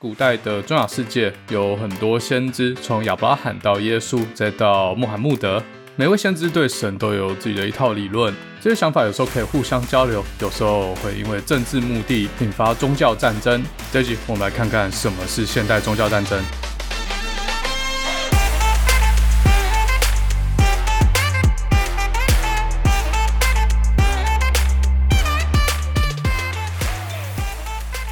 古代的中亚世界有很多先知，从亚伯拉罕到耶稣，再到穆罕默德，每位先知对神都有自己的一套理论。这些想法有时候可以互相交流，有时候会因为政治目的引发宗教战争。这集我们来看看什么是现代宗教战争。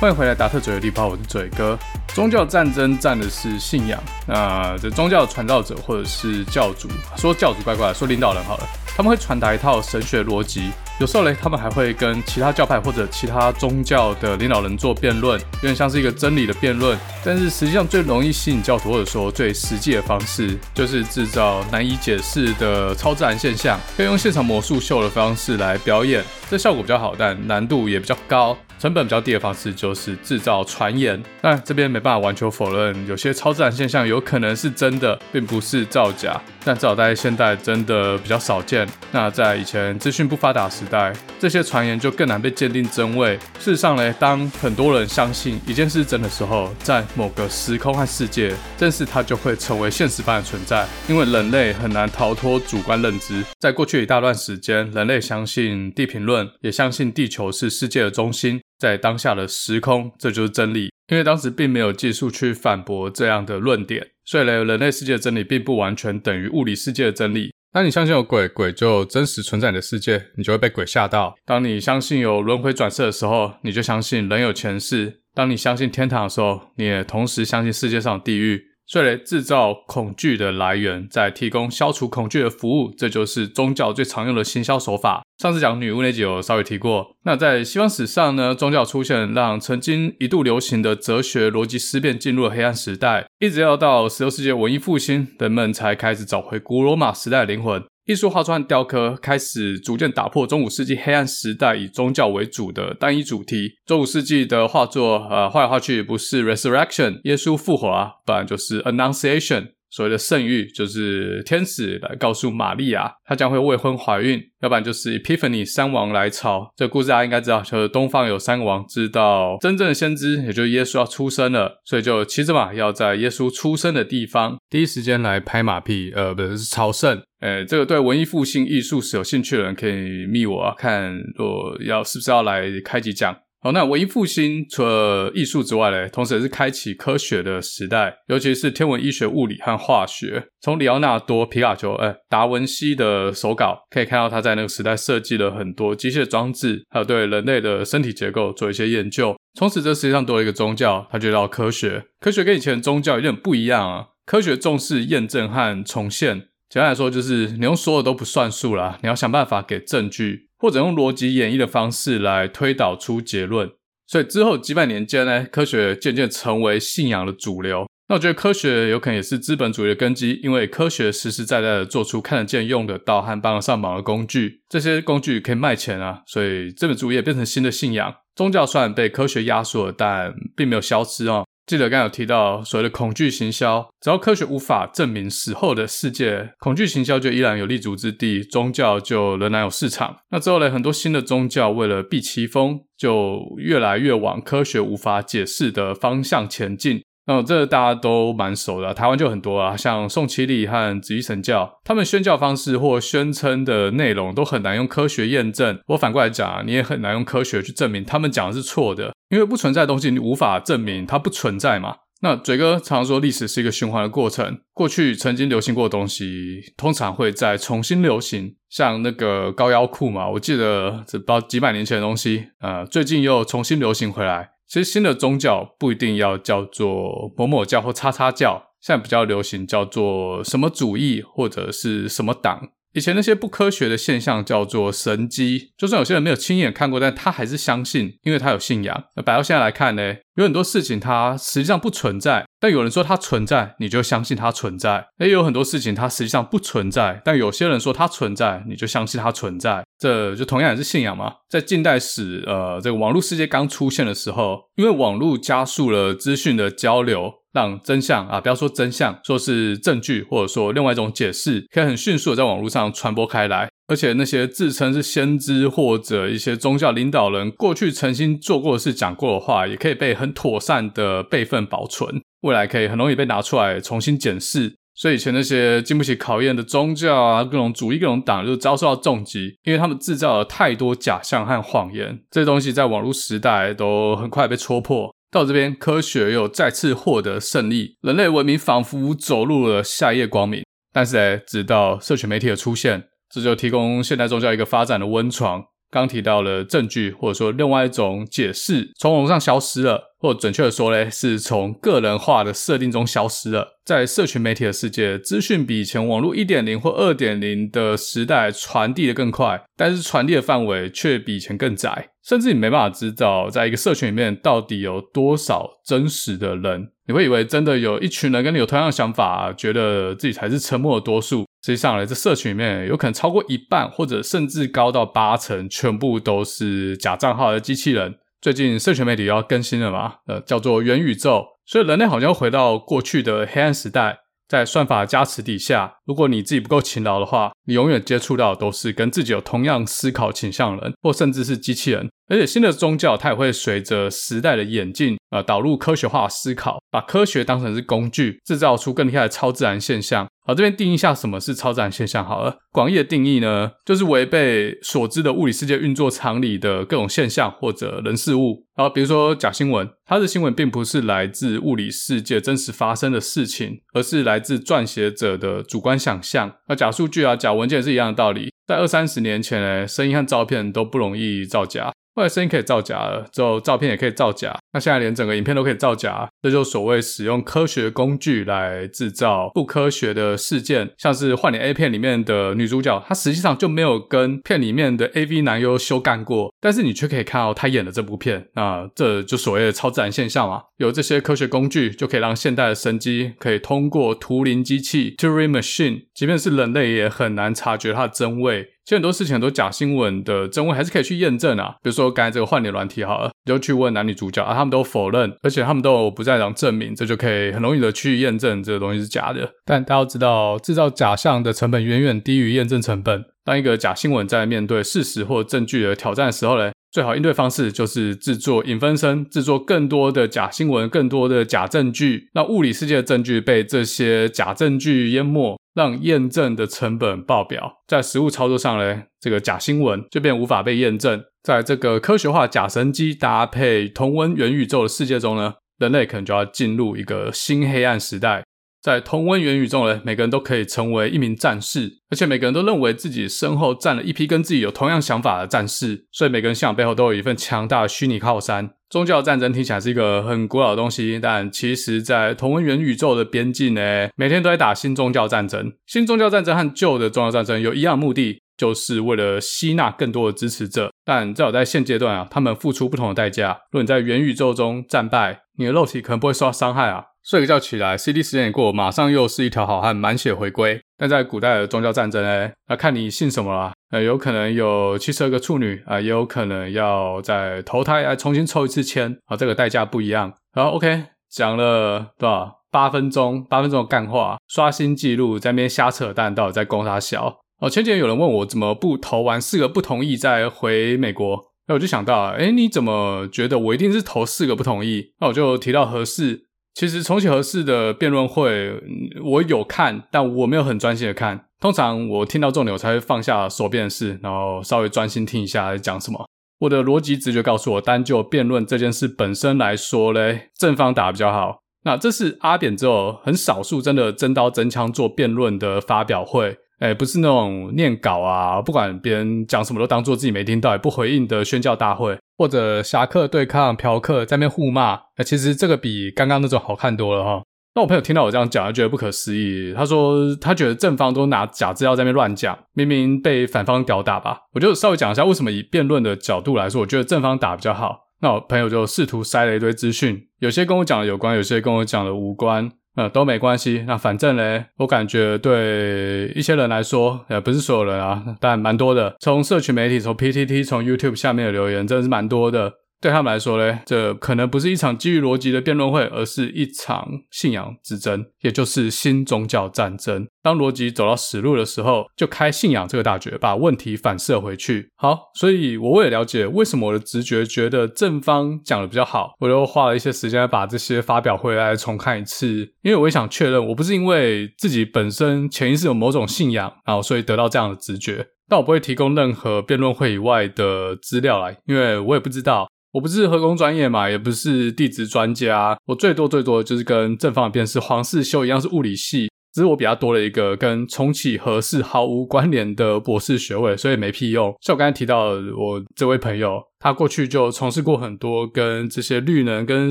欢迎回来，达特嘴的地方，我是嘴哥。宗教战争战的是信仰，那这宗教的传道者或者是教主，说教主怪怪，说领导人好了，他们会传达一套神学逻辑。有时候嘞，他们还会跟其他教派或者其他宗教的领导人做辩论，有点像是一个真理的辩论。但是实际上最容易吸引教徒，或者说最实际的方式，就是制造难以解释的超自然现象，可以用现场魔术秀的方式来表演，这效果比较好，但难度也比较高。成本比较低的方式就是制造传言。但这边没办法完全否认，有些超自然现象有可能是真的，并不是造假。但至少在现代真的比较少见。那在以前资讯不发达时代，这些传言就更难被鉴定真伪。事实上呢，当很多人相信一件事真的时候，在某个时空和世界，正是它就会成为现实般的存在。因为人类很难逃脱主观认知。在过去一大段时间，人类相信地平论，也相信地球是世界的中心。在当下的时空，这就是真理。因为当时并没有技术去反驳这样的论点，所以呢，人类世界的真理并不完全等于物理世界的真理。当你相信有鬼，鬼就真实存在你的世界，你就会被鬼吓到；当你相信有轮回转世的时候，你就相信人有前世；当你相信天堂的时候，你也同时相信世界上的地狱。所以，制造恐惧的来源，在提供消除恐惧的服务，这就是宗教最常用的行销手法。上次讲女巫那集有稍微提过。那在西方史上呢，宗教出现，让曾经一度流行的哲学逻辑思辨进入了黑暗时代，一直要到十六世纪文艺复兴，人们才开始找回古罗马时代的灵魂。艺术画作和雕刻开始逐渐打破中古世纪黑暗时代以宗教为主的单一主题。中古世纪的画作，呃，画来画去不是 resurrection，耶稣复活啊，不然就是 annunciation。所谓的圣域就是天使来告诉玛利亚，她将会未婚怀孕；要不然就是 Epiphany 三王来朝。这故事大家应该知道，就是东方有三王，知道真正的先知，也就是耶稣要出生了，所以就骑着马要在耶稣出生的地方第一时间来拍马屁，呃，不是朝圣。呃，这个对文艺复兴艺术史有兴趣的人可以密我啊，看我要是不是要来开几讲。好，那文艺复兴除了艺术之外呢，同时也是开启科学的时代，尤其是天文、医学、物理和化学。从里奥纳多、皮卡丘、哎，达文西的手稿可以看到，他在那个时代设计了很多机械装置，还有对人类的身体结构做一些研究。从此，这世界上多了一个宗教，它就叫科学。科学跟以前的宗教有点不一样啊，科学重视验证和重现。简单来说，就是你用说的都不算数啦，你要想办法给证据。或者用逻辑演绎的方式来推导出结论，所以之后几百年间呢，科学渐渐成为信仰的主流。那我觉得科学有可能也是资本主义的根基，因为科学实实在在的做出看得见、用得到和帮得上忙的工具，这些工具可以卖钱啊，所以资本主义也变成新的信仰。宗教虽然被科学压缩了，但并没有消失哦。记得刚有提到所谓的恐惧行销，只要科学无法证明死后的世界，恐惧行销就依然有立足之地，宗教就仍然有市场。那之后呢，很多新的宗教为了避其锋，就越来越往科学无法解释的方向前进。那这大家都蛮熟的，台湾就很多啊，像宋七力和紫衣神教，他们宣教方式或宣称的内容都很难用科学验证。我反过来讲，你也很难用科学去证明他们讲的是错的。因为不存在的东西，你无法证明它不存在嘛。那嘴哥常说，历史是一个循环的过程。过去曾经流行过的东西，通常会再重新流行。像那个高腰裤嘛，我记得这不知道几百年前的东西，呃，最近又重新流行回来。其实新的宗教不一定要叫做某某教或叉叉教，现在比较流行叫做什么主义或者是什么党。以前那些不科学的现象叫做神迹，就算有些人没有亲眼看过，但他还是相信，因为他有信仰。那摆到现在来看呢，有很多事情它实际上不存在，但有人说它存在，你就相信它存在。也有很多事情它实际上不存在，但有些人说它存在，你就相信它存在。这就同样也是信仰嘛。在近代史，呃，这个网络世界刚出现的时候，因为网络加速了资讯的交流。让真相啊，不要说真相，说是证据，或者说另外一种解释，可以很迅速的在网络上传播开来。而且那些自称是先知或者一些宗教领导人过去曾经做过的事、讲过的话，也可以被很妥善的备份保存，未来可以很容易被拿出来重新检视。所以以前那些经不起考验的宗教啊，各种主义、各种党就遭受到重击，因为他们制造了太多假象和谎言。这些东西在网络时代都很快被戳破。到这边，科学又再次获得胜利，人类文明仿佛走入了下一页光明。但是诶，直到社群媒体的出现。这就提供现代宗教一个发展的温床。刚提到了证据，或者说另外一种解释，从网上消失了，或准确的说嘞，是从个人化的设定中消失了。在社群媒体的世界，资讯比以前网络一点零或二点零的时代传递的更快，但是传递的范围却比以前更窄，甚至你没办法知道，在一个社群里面到底有多少真实的人。你会以为真的有一群人跟你有同样的想法，觉得自己才是沉默的多数。实际上呢，这社群里面有可能超过一半，或者甚至高到八成，全部都是假账号的机器人。最近社群媒体要更新了嘛？呃，叫做元宇宙，所以人类好像回到过去的黑暗时代。在算法加持底下，如果你自己不够勤劳的话，你永远接触到的都是跟自己有同样思考倾向的人，或甚至是机器人。而且新的宗教它也会随着时代的演进，呃，导入科学化思考，把科学当成是工具，制造出更厉害的超自然现象。好，这边定义一下什么是超自然现象好了。广义的定义呢，就是违背所知的物理世界运作常理的各种现象或者人事物。好，比如说假新闻，它的新闻并不是来自物理世界真实发生的事情，而是来自撰写者的主观想象。那假数据啊、假文件是一样的道理。在二三十年前呢，声音和照片都不容易造假。后来声音可以造假了，之后照片也可以造假，那现在连整个影片都可以造假，这就所谓使用科学工具来制造不科学的事件，像是换脸 A 片里面的女主角，她实际上就没有跟片里面的 AV 男优修干过，但是你却可以看到她演的这部片，那这就所谓的超自然现象嘛。有这些科学工具，就可以让现代的神机可以通过图灵机器 （Turing Machine），即便是人类也很难察觉它的真伪。其实很多事情，很多假新闻的真伪还是可以去验证啊。比如说刚才这个换脸软体好了，你就去问男女主角啊，他们都否认，而且他们都有不在场证明，这就可以很容易的去验证这个东西是假的。但大家要知道，制造假象的成本远远低于验证成本。当一个假新闻在面对事实或证据的挑战的时候呢，最好应对方式就是制作影分身，制作更多的假新闻，更多的假证据，让物理世界的证据被这些假证据淹没。让验证的成本爆表，在实物操作上呢，这个假新闻就变无法被验证。在这个科学化假神机搭配同温元宇宙的世界中呢，人类可能就要进入一个新黑暗时代。在同温元宇宙呢，每个人都可以成为一名战士，而且每个人都认为自己身后站了一批跟自己有同样想法的战士，所以每个人信仰背后都有一份强大的虚拟靠山。宗教战争听起来是一个很古老的东西，但其实，在同温元宇宙的边境呢，每天都在打新宗教战争。新宗教战争和旧的宗教战争有一样的目的，就是为了吸纳更多的支持者。但至少在现阶段啊，他们付出不同的代价。如果你在元宇宙中战败，你的肉体可能不会受到伤害啊。睡个觉起来，CD 时间一过，马上又是一条好汉，满血回归。但在古代的宗教战争呢，那看你信什么啦。呃，有可能有七十二个处女啊，也有可能要再投胎来重新抽一次签啊，这个代价不一样。好，OK，讲了多少？八分钟，八分钟的干话，刷新记录，在那边瞎扯淡，到底在攻啥小？哦，前几天有人问我怎么不投完四个不同意再回美国，那我就想到，诶，你怎么觉得我一定是投四个不同意？那我就提到合适。其实重启合适的辩论会，我有看，但我没有很专心的看。通常我听到重点，我才会放下手边的事，然后稍微专心听一下在讲什么。我的逻辑直觉告诉我，单就辩论这件事本身来说嘞，正方打比较好。那这是阿扁之后很少数真的真刀真枪做辩论的发表会。哎，不是那种念稿啊，不管别人讲什么都当做自己没听到，也不回应的宣教大会，或者侠客对抗嫖客在那边互骂。哎，其实这个比刚刚那种好看多了哈。那我朋友听到我这样讲，他觉得不可思议。他说他觉得正方都拿假资料在那乱讲，明明被反方屌打吧。我就稍微讲一下为什么以辩论的角度来说，我觉得正方打比较好。那我朋友就试图塞了一堆资讯，有些跟我讲的有关，有些跟我讲的无关。呃，都没关系。那反正嘞，我感觉对一些人来说，呃不是所有人啊，但蛮多的。从社群媒体，从 PTT，从 YouTube 下面的留言，真的是蛮多的。对他们来说呢，这可能不是一场基于逻辑的辩论会，而是一场信仰之争，也就是新宗教战争。当逻辑走到死路的时候，就开信仰这个大绝，把问题反射回去。好，所以我为了了解为什么我的直觉觉得正方讲的比较好，我又花了一些时间把这些发表回来重看一次，因为我也想确认，我不是因为自己本身潜意识有某种信仰，然后所以得到这样的直觉。但我不会提供任何辩论会以外的资料来，因为我也不知道。我不是核工专业嘛，也不是地质专家，我最多最多就是跟正方的辩士黄世修一样是物理系，只是我比他多了一个跟重启核四毫无关联的博士学位，所以没屁用。像我刚才提到的，我这位朋友。他过去就从事过很多跟这些绿能、跟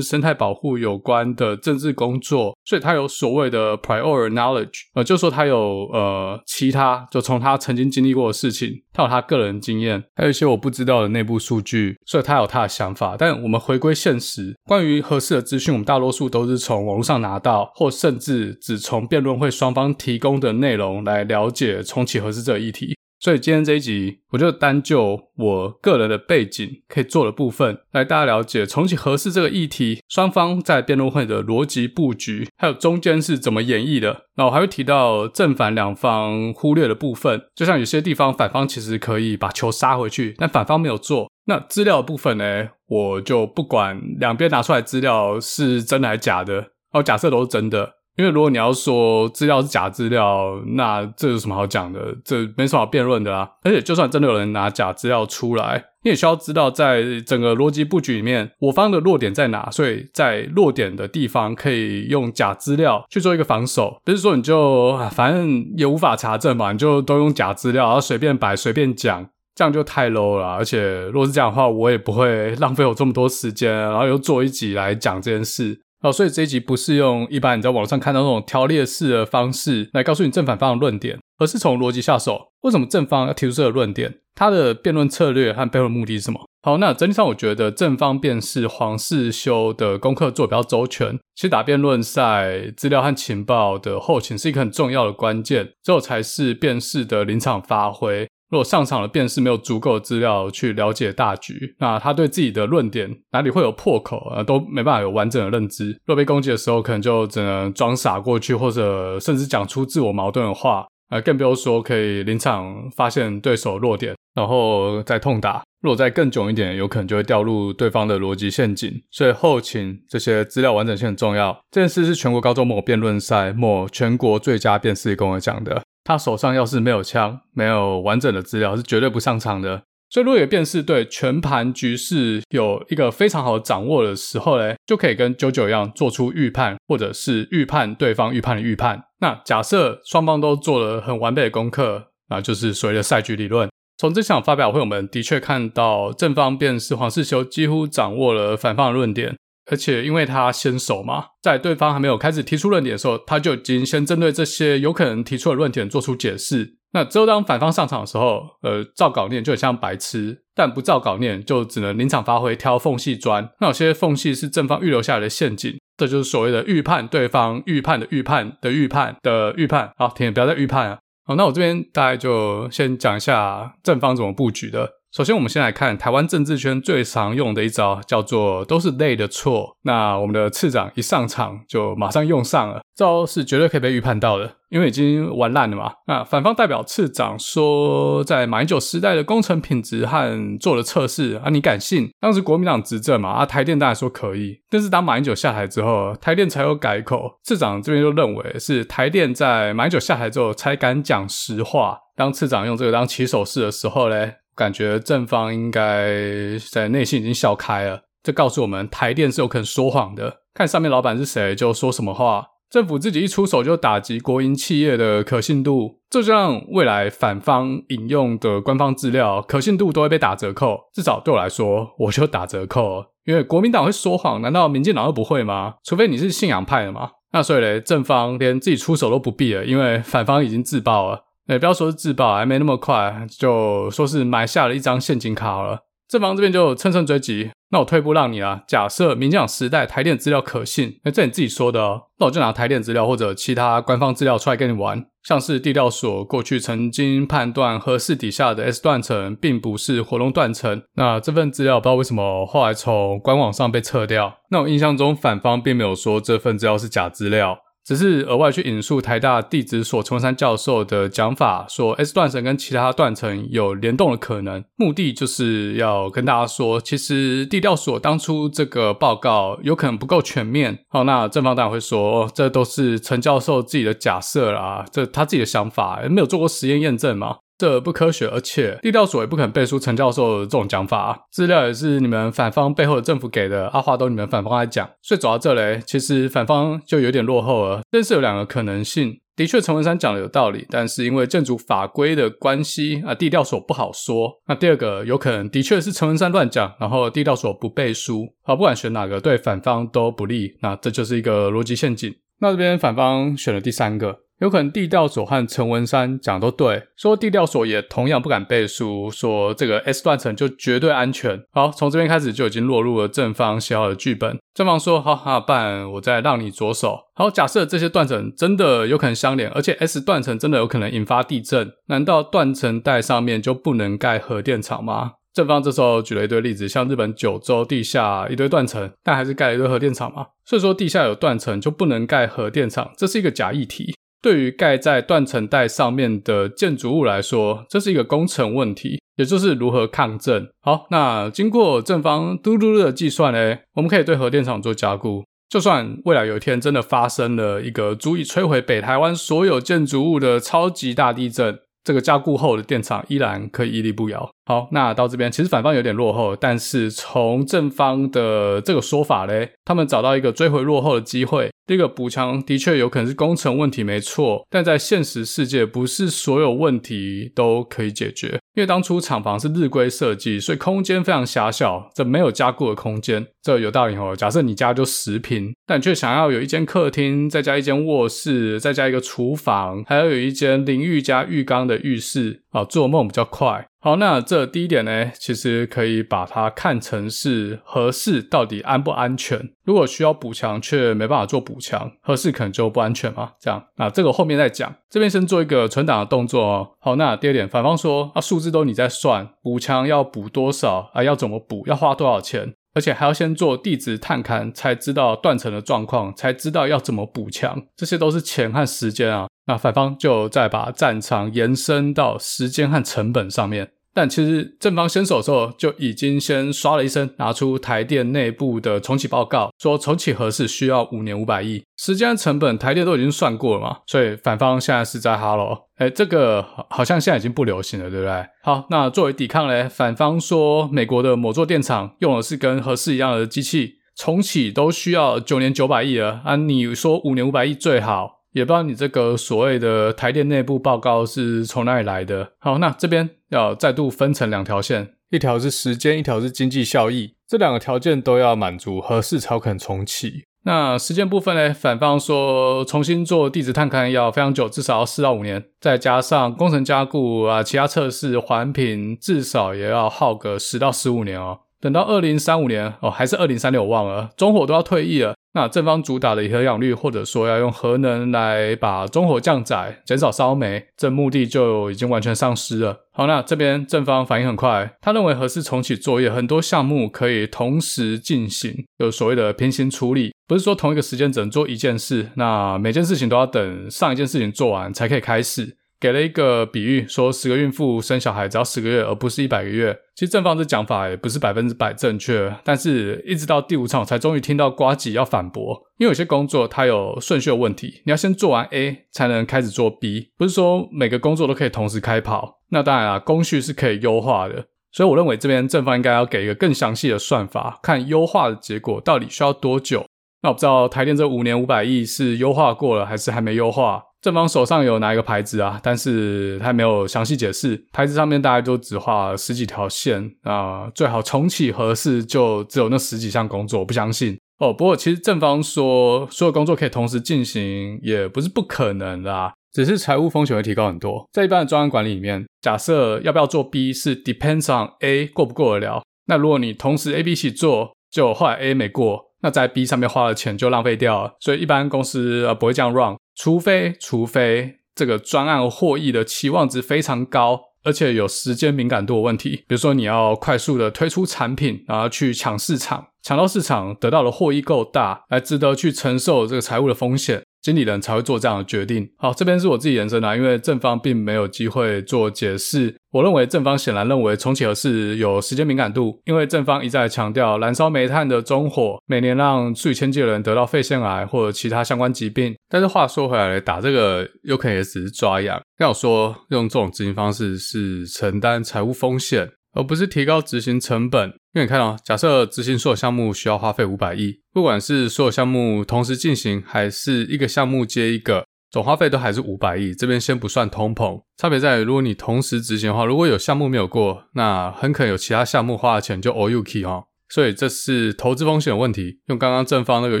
生态保护有关的政治工作，所以他有所谓的 prior knowledge，呃，就说他有呃其他，就从他曾经经历过的事情，他有他个人经验，还有一些我不知道的内部数据，所以他有他的想法。但我们回归现实，关于合适的资讯，我们大多数都是从网络上拿到，或甚至只从辩论会双方提供的内容来了解重启核四这个议题。所以今天这一集，我就单就我个人的背景可以做的部分，来大家了解重启核四这个议题，双方在辩论会的逻辑布局，还有中间是怎么演绎的。那我还会提到正反两方忽略的部分，就像有些地方反方其实可以把球杀回去，但反方没有做。那资料部分呢，我就不管两边拿出来资料是真的还是假的，哦，假设都是真的。因为如果你要说资料是假资料，那这有什么好讲的？这没什么好辩论的啦。而且就算真的有人拿假资料出来，你也需要知道，在整个逻辑布局里面，我方的弱点在哪？所以在弱点的地方，可以用假资料去做一个防守。不是说你就反正也无法查证嘛，你就都用假资料，然后随便摆随便讲，这样就太 low 了。而且如果是这样的话，我也不会 浪费我这么多时间，然后又做一集来讲这件事。哦，所以这一集不是用一般你在网上看到那种条列式的方式来告诉你正反方的论点，而是从逻辑下手。为什么正方要提出这个论点？他的辩论策略和背后的目的是什么？好，那整体上我觉得正方辩士黄世修的功课做比较周全。其实打辩论赛，资料和情报的后勤是一个很重要的关键，之后才是辩士的临场发挥。如果上场的辩士没有足够的资料去了解大局，那他对自己的论点哪里会有破口啊，都没办法有完整的认知。若被攻击的时候，可能就只能装傻过去，或者甚至讲出自我矛盾的话，啊，更不用说可以临场发现对手弱点，然后再痛打。如果再更囧一点，有可能就会掉入对方的逻辑陷阱。所以后勤这些资料完整性很重要。这件事是全国高中某辩论赛某全国最佳辩士跟我讲的。他手上要是没有枪，没有完整的资料，是绝对不上场的。所以，如果有辩士对全盘局势有一个非常好的掌握的时候嘞，就可以跟九九一样做出预判，或者是预判对方预判的预判。那假设双方都做了很完备的功课，那就是所谓的赛局理论。从这场发表会，我们的确看到正方辩士黄世修几乎掌握了反方的论点。而且因为他先手嘛，在对方还没有开始提出论点的时候，他就已经先针对这些有可能提出的论点做出解释。那只有当反方上场的时候，呃，照稿念就很像白痴，但不照稿念就只能临场发挥，挑缝隙钻。那有些缝隙是正方预留下来的陷阱，这就是所谓的预判对方预判的预判的预判的预判。好，停，不要再预判了。好，那我这边大概就先讲一下正方怎么布局的。首先，我们先来看台湾政治圈最常用的一招，叫做“都是累的错”。那我们的次长一上场就马上用上了，招是绝对可以被预判到的，因为已经玩烂了嘛。那反方代表次长说，在马英九时代的工程品质和做了测试啊，你敢信？当时国民党执政嘛，啊，台电当然说可以，但是当马英九下台之后，台电才有改口。次长这边就认为是台电在马英九下台之后才敢讲实话。当次长用这个当起手式的时候嘞。感觉正方应该在内心已经笑开了，这告诉我们台电是有可能说谎的。看上面老板是谁就说什么话，政府自己一出手就打击国营企业的可信度，这就让未来反方引用的官方资料可信度都会被打折扣。至少对我来说，我就打折扣，因为国民党会说谎，难道民进党又不会吗？除非你是信仰派的嘛。那所以嘞，正方连自己出手都不必了，因为反方已经自爆了。哎，不要说是自爆，还没那么快，就说是埋下了一张陷阱卡了。正方这边就乘胜追击，那我退步让你啊。假设民进党时代台电资料可信，那这你自己说的哦，那我就拿台电资料或者其他官方资料出来跟你玩。像是地调所过去曾经判断核四底下的 S 断层并不是活动断层，那这份资料不知道为什么后来从官网上被撤掉。那我印象中反方并没有说这份资料是假资料。只是额外去引述台大地质所陈文山教授的讲法，说 S 断层跟其他断层有联动的可能，目的就是要跟大家说，其实地调所当初这个报告有可能不够全面。好，那正方当然会说，这都是陈教授自己的假设啦，这他自己的想法，没有做过实验验证嘛。这不科学，而且地调所也不肯背书陈教授的这种讲法啊，资料也是你们反方背后的政府给的，啊话都你们反方来讲，所以走到这里，其实反方就有点落后了。但是有两个可能性，的确陈文山讲的有道理，但是因为建筑法规的关系啊，地调所不好说。那第二个有可能的确是陈文山乱讲，然后地调所不背书，啊，不管选哪个对反方都不利，那这就是一个逻辑陷阱。那这边反方选了第三个。有可能地调所和陈文山讲都对，说地调所也同样不敢背书，说这个 S 断层就绝对安全。好，从这边开始就已经落入了正方写好的剧本。正方说：“好好办，我再让你着手。”好，假设这些断层真的有可能相连，而且 S 断层真的有可能引发地震，难道断层带上面就不能盖核电厂吗？正方这时候举了一堆例子，像日本九州地下一堆断层，但还是盖了一堆核电厂嘛。所以说地下有断层就不能盖核电厂，这是一个假议题。对于盖在断层带上面的建筑物来说，这是一个工程问题，也就是如何抗震。好，那经过正方嘟嘟嘟的计算呢，我们可以对核电厂做加固。就算未来有一天真的发生了一个足以摧毁北台湾所有建筑物的超级大地震，这个加固后的电厂依然可以屹立不摇。好，那到这边其实反方有点落后，但是从正方的这个说法嘞，他们找到一个追回落后的机会。这个补强的确有可能是工程问题，没错，但在现实世界，不是所有问题都可以解决。因为当初厂房是日规设计，所以空间非常狭小，这没有加固的空间。这有道理哦。假设你家就十平，但却想要有一间客厅，再加一间卧室，再加一个厨房，还要有一间淋浴加浴缸的浴室啊，做梦比较快。好，那这第一点呢，其实可以把它看成是合适到底安不安全？如果需要补强却没办法做补强，合适可能就不安全嘛？这样，那这个后面再讲。这边先做一个存档的动作哦。好，那第二点，反方说啊，数字都你在算，补强要补多少啊？要怎么补？要花多少钱？而且还要先做地质探勘，才知道断层的状况，才知道要怎么补强，这些都是钱和时间啊。那反方就再把战场延伸到时间和成本上面。但其实正方先手的时候就已经先刷了一声，拿出台电内部的重启报告，说重启核四需要五年五百亿，时间成本台电都已经算过了嘛，所以反方现在是在哈喽，哎，这个好像现在已经不流行了，对不对？好，那作为抵抗嘞，反方说美国的某座电厂用的是跟核四一样的机器，重启都需要九年九百亿了啊，你说五年五百亿最好。也不知道你这个所谓的台电内部报告是从哪里来的。好，那这边要再度分成两条线，一条是时间，一条是经济效益，这两个条件都要满足，合适才肯重启。那时间部分呢，反方说重新做地质探勘要非常久，至少要四到五年，再加上工程加固啊，其他测试环评，至少也要耗个十到十五年哦。等到二零三五年哦，还是二零三六，我忘了，中火都要退役了。那正方主打的核养率，或者说要用核能来把中火降载，减少烧煤，这目的就已经完全丧失了。好，那这边正方反应很快，他认为核四重启作业很多项目可以同时进行，有所谓的平行处理，不是说同一个时间只能做一件事，那每件事情都要等上一件事情做完才可以开始。给了一个比喻，说十个孕妇生小孩只要十个月，而不是一百个月。其实正方这讲法也不是百分之百正确，但是一直到第五场才终于听到瓜吉要反驳，因为有些工作它有顺序的问题，你要先做完 A 才能开始做 B，不是说每个工作都可以同时开跑。那当然啦，工序是可以优化的，所以我认为这边正方应该要给一个更详细的算法，看优化的结果到底需要多久。那我不知道台电这五年五百亿是优化过了还是还没优化。正方手上有哪一个牌子啊？但是他没有详细解释，牌子上面大概就只画十几条线啊、最好重启合适就只有那十几项工作，我不相信哦。不过其实正方说所有工作可以同时进行，也不是不可能啦，只是财务风险会提高很多。在一般的专案管理里面，假设要不要做 B 是 depends on A 过不过得了。那如果你同时 A、B 一起做，就后来 A 没过，那在 B 上面花的钱就浪费掉了。所以一般公司呃不会这样 run，除非除非这个专案获益的期望值非常高。而且有时间敏感度的问题，比如说你要快速的推出产品，然后去抢市场，抢到市场得到的获益够大，来值得去承受这个财务的风险。经理人才会做这样的决定。好，这边是我自己延伸的，因为正方并没有机会做解释。我认为正方显然认为重启核是有时间敏感度，因为正方一再强调燃烧煤炭的中火每年让数以千计的人得到肺腺癌或者其他相关疾病。但是话说回来，打这个有可能也只是抓痒。要说用这种执行方式是承担财务风险，而不是提高执行成本。因为你看哦，假设执行所有项目需要花费五百亿，不管是所有项目同时进行，还是一个项目接一个，总花费都还是五百亿。这边先不算通膨，差别在于，如果你同时执行的话，如果有项目没有过，那很可能有其他项目花的钱就 all you key 哦。所以这是投资风险的问题。用刚刚正方那个